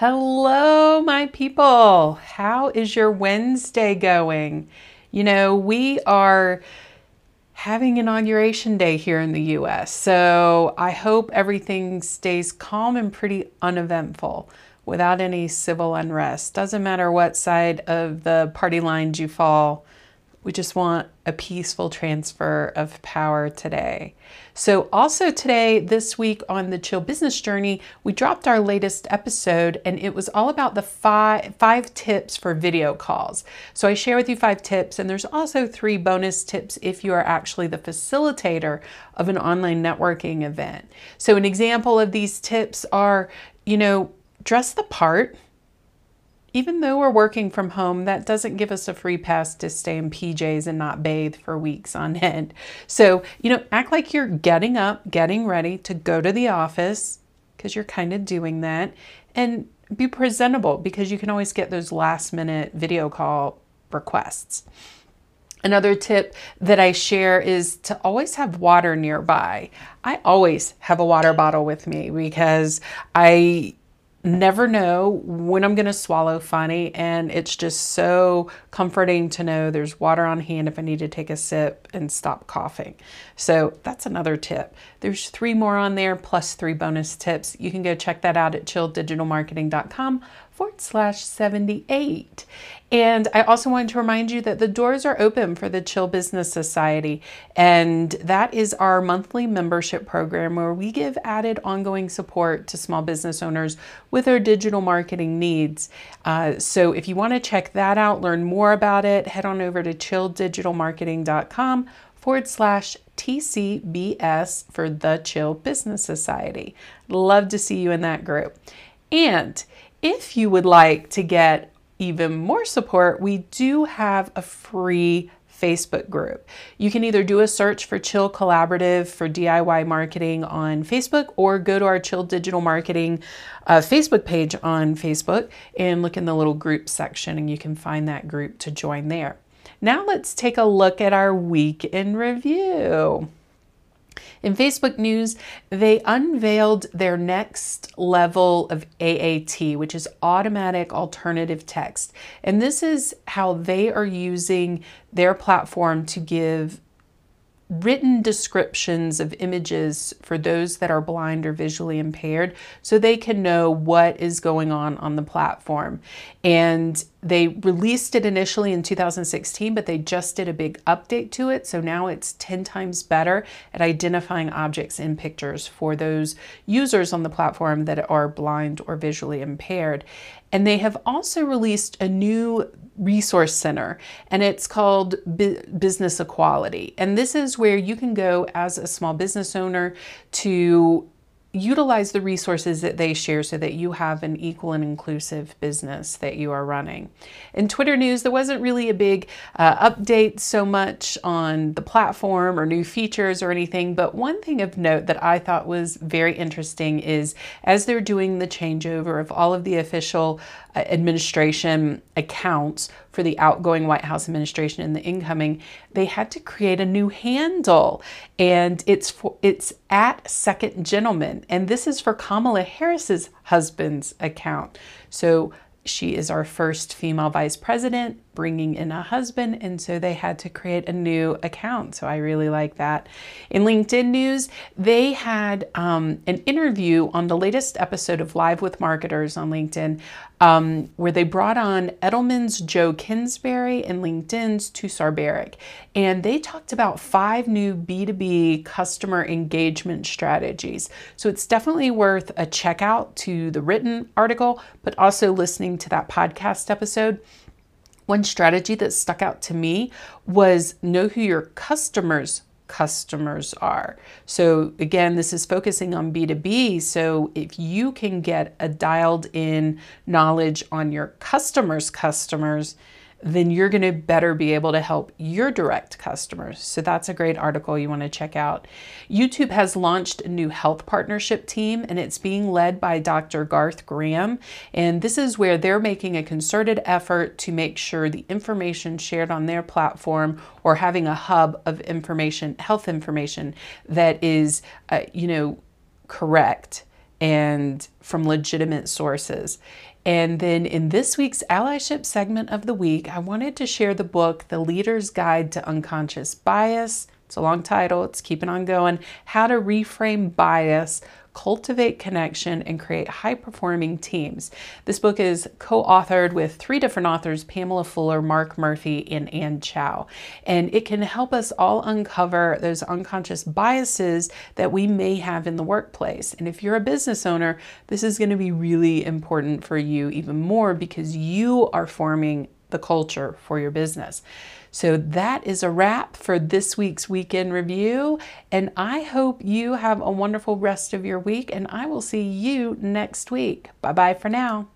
Hello, my people. How is your Wednesday going? You know, we are having inauguration day here in the US, so I hope everything stays calm and pretty uneventful without any civil unrest. Doesn't matter what side of the party lines you fall we just want a peaceful transfer of power today. So, also today, this week on the Chill Business Journey, we dropped our latest episode and it was all about the five, five tips for video calls. So, I share with you five tips, and there's also three bonus tips if you are actually the facilitator of an online networking event. So, an example of these tips are, you know, dress the part even though we're working from home, that doesn't give us a free pass to stay in PJs and not bathe for weeks on end. So, you know, act like you're getting up, getting ready to go to the office because you're kind of doing that and be presentable because you can always get those last minute video call requests. Another tip that I share is to always have water nearby. I always have a water bottle with me because I never know when I'm going to swallow funny. And it's just so comforting to know there's water on hand if I need to take a sip and stop coughing. So that's another tip. There's three more on there plus three bonus tips. You can go check that out at chilldigitalmarketing.com forward slash 78. And I also wanted to remind you that the doors are open for the Chill Business Society. And that is our monthly membership program where we give added ongoing support to small business owners with their digital marketing needs. Uh, so if you want to check that out, learn more about it, head on over to chilldigitalmarketing.com forward slash TCBS for the Chill Business Society. Love to see you in that group. And if you would like to get even more support, we do have a free Facebook group. You can either do a search for Chill Collaborative for DIY marketing on Facebook or go to our Chill Digital Marketing uh, Facebook page on Facebook and look in the little group section and you can find that group to join there. Now let's take a look at our week in review. In Facebook News, they unveiled their next level of AAT, which is automatic alternative text. And this is how they are using their platform to give written descriptions of images for those that are blind or visually impaired so they can know what is going on on the platform. And they released it initially in 2016, but they just did a big update to it. So now it's 10 times better at identifying objects in pictures for those users on the platform that are blind or visually impaired. And they have also released a new resource center and it's called B- Business Equality. And this is where you can go as a small business owner to utilize the resources that they share so that you have an equal and inclusive business that you are running. In Twitter news, there wasn't really a big uh, update so much on the platform or new features or anything, but one thing of note that I thought was very interesting is as they're doing the changeover of all of the official uh, administration accounts for the outgoing White House administration and the incoming, they had to create a new handle, and it's for it's at Second Gentleman, and this is for Kamala Harris's husband's account. So she is our first female vice president, bringing in a husband, and so they had to create a new account. So I really like that. In LinkedIn news, they had um, an interview on the latest episode of Live with Marketers on LinkedIn, um, where they brought on Edelman's Joe Kinsberry and LinkedIn's Tusar Barak, and they talked about five new B2B customer engagement strategies. So it's definitely worth a check out to the written article, but also listening to that podcast episode. One strategy that stuck out to me was know who your customers customers are. So again, this is focusing on B2B. So if you can get a dialed in knowledge on your customers' customers, then you're going to better be able to help your direct customers. So that's a great article you want to check out. YouTube has launched a new health partnership team and it's being led by Dr. Garth Graham. And this is where they're making a concerted effort to make sure the information shared on their platform or having a hub of information, health information that is, uh, you know, correct and from legitimate sources. And then in this week's allyship segment of the week, I wanted to share the book, The Leader's Guide to Unconscious Bias. It's a long title, it's keeping on going. How to Reframe Bias cultivate connection, and create high performing teams. This book is co authored with three different authors Pamela Fuller, Mark Murphy, and Anne Chow. And it can help us all uncover those unconscious biases that we may have in the workplace. And if you're a business owner, this is going to be really important for you even more because you are forming the culture for your business. So that is a wrap for this week's weekend review. And I hope you have a wonderful rest of your week, and I will see you next week. Bye bye for now.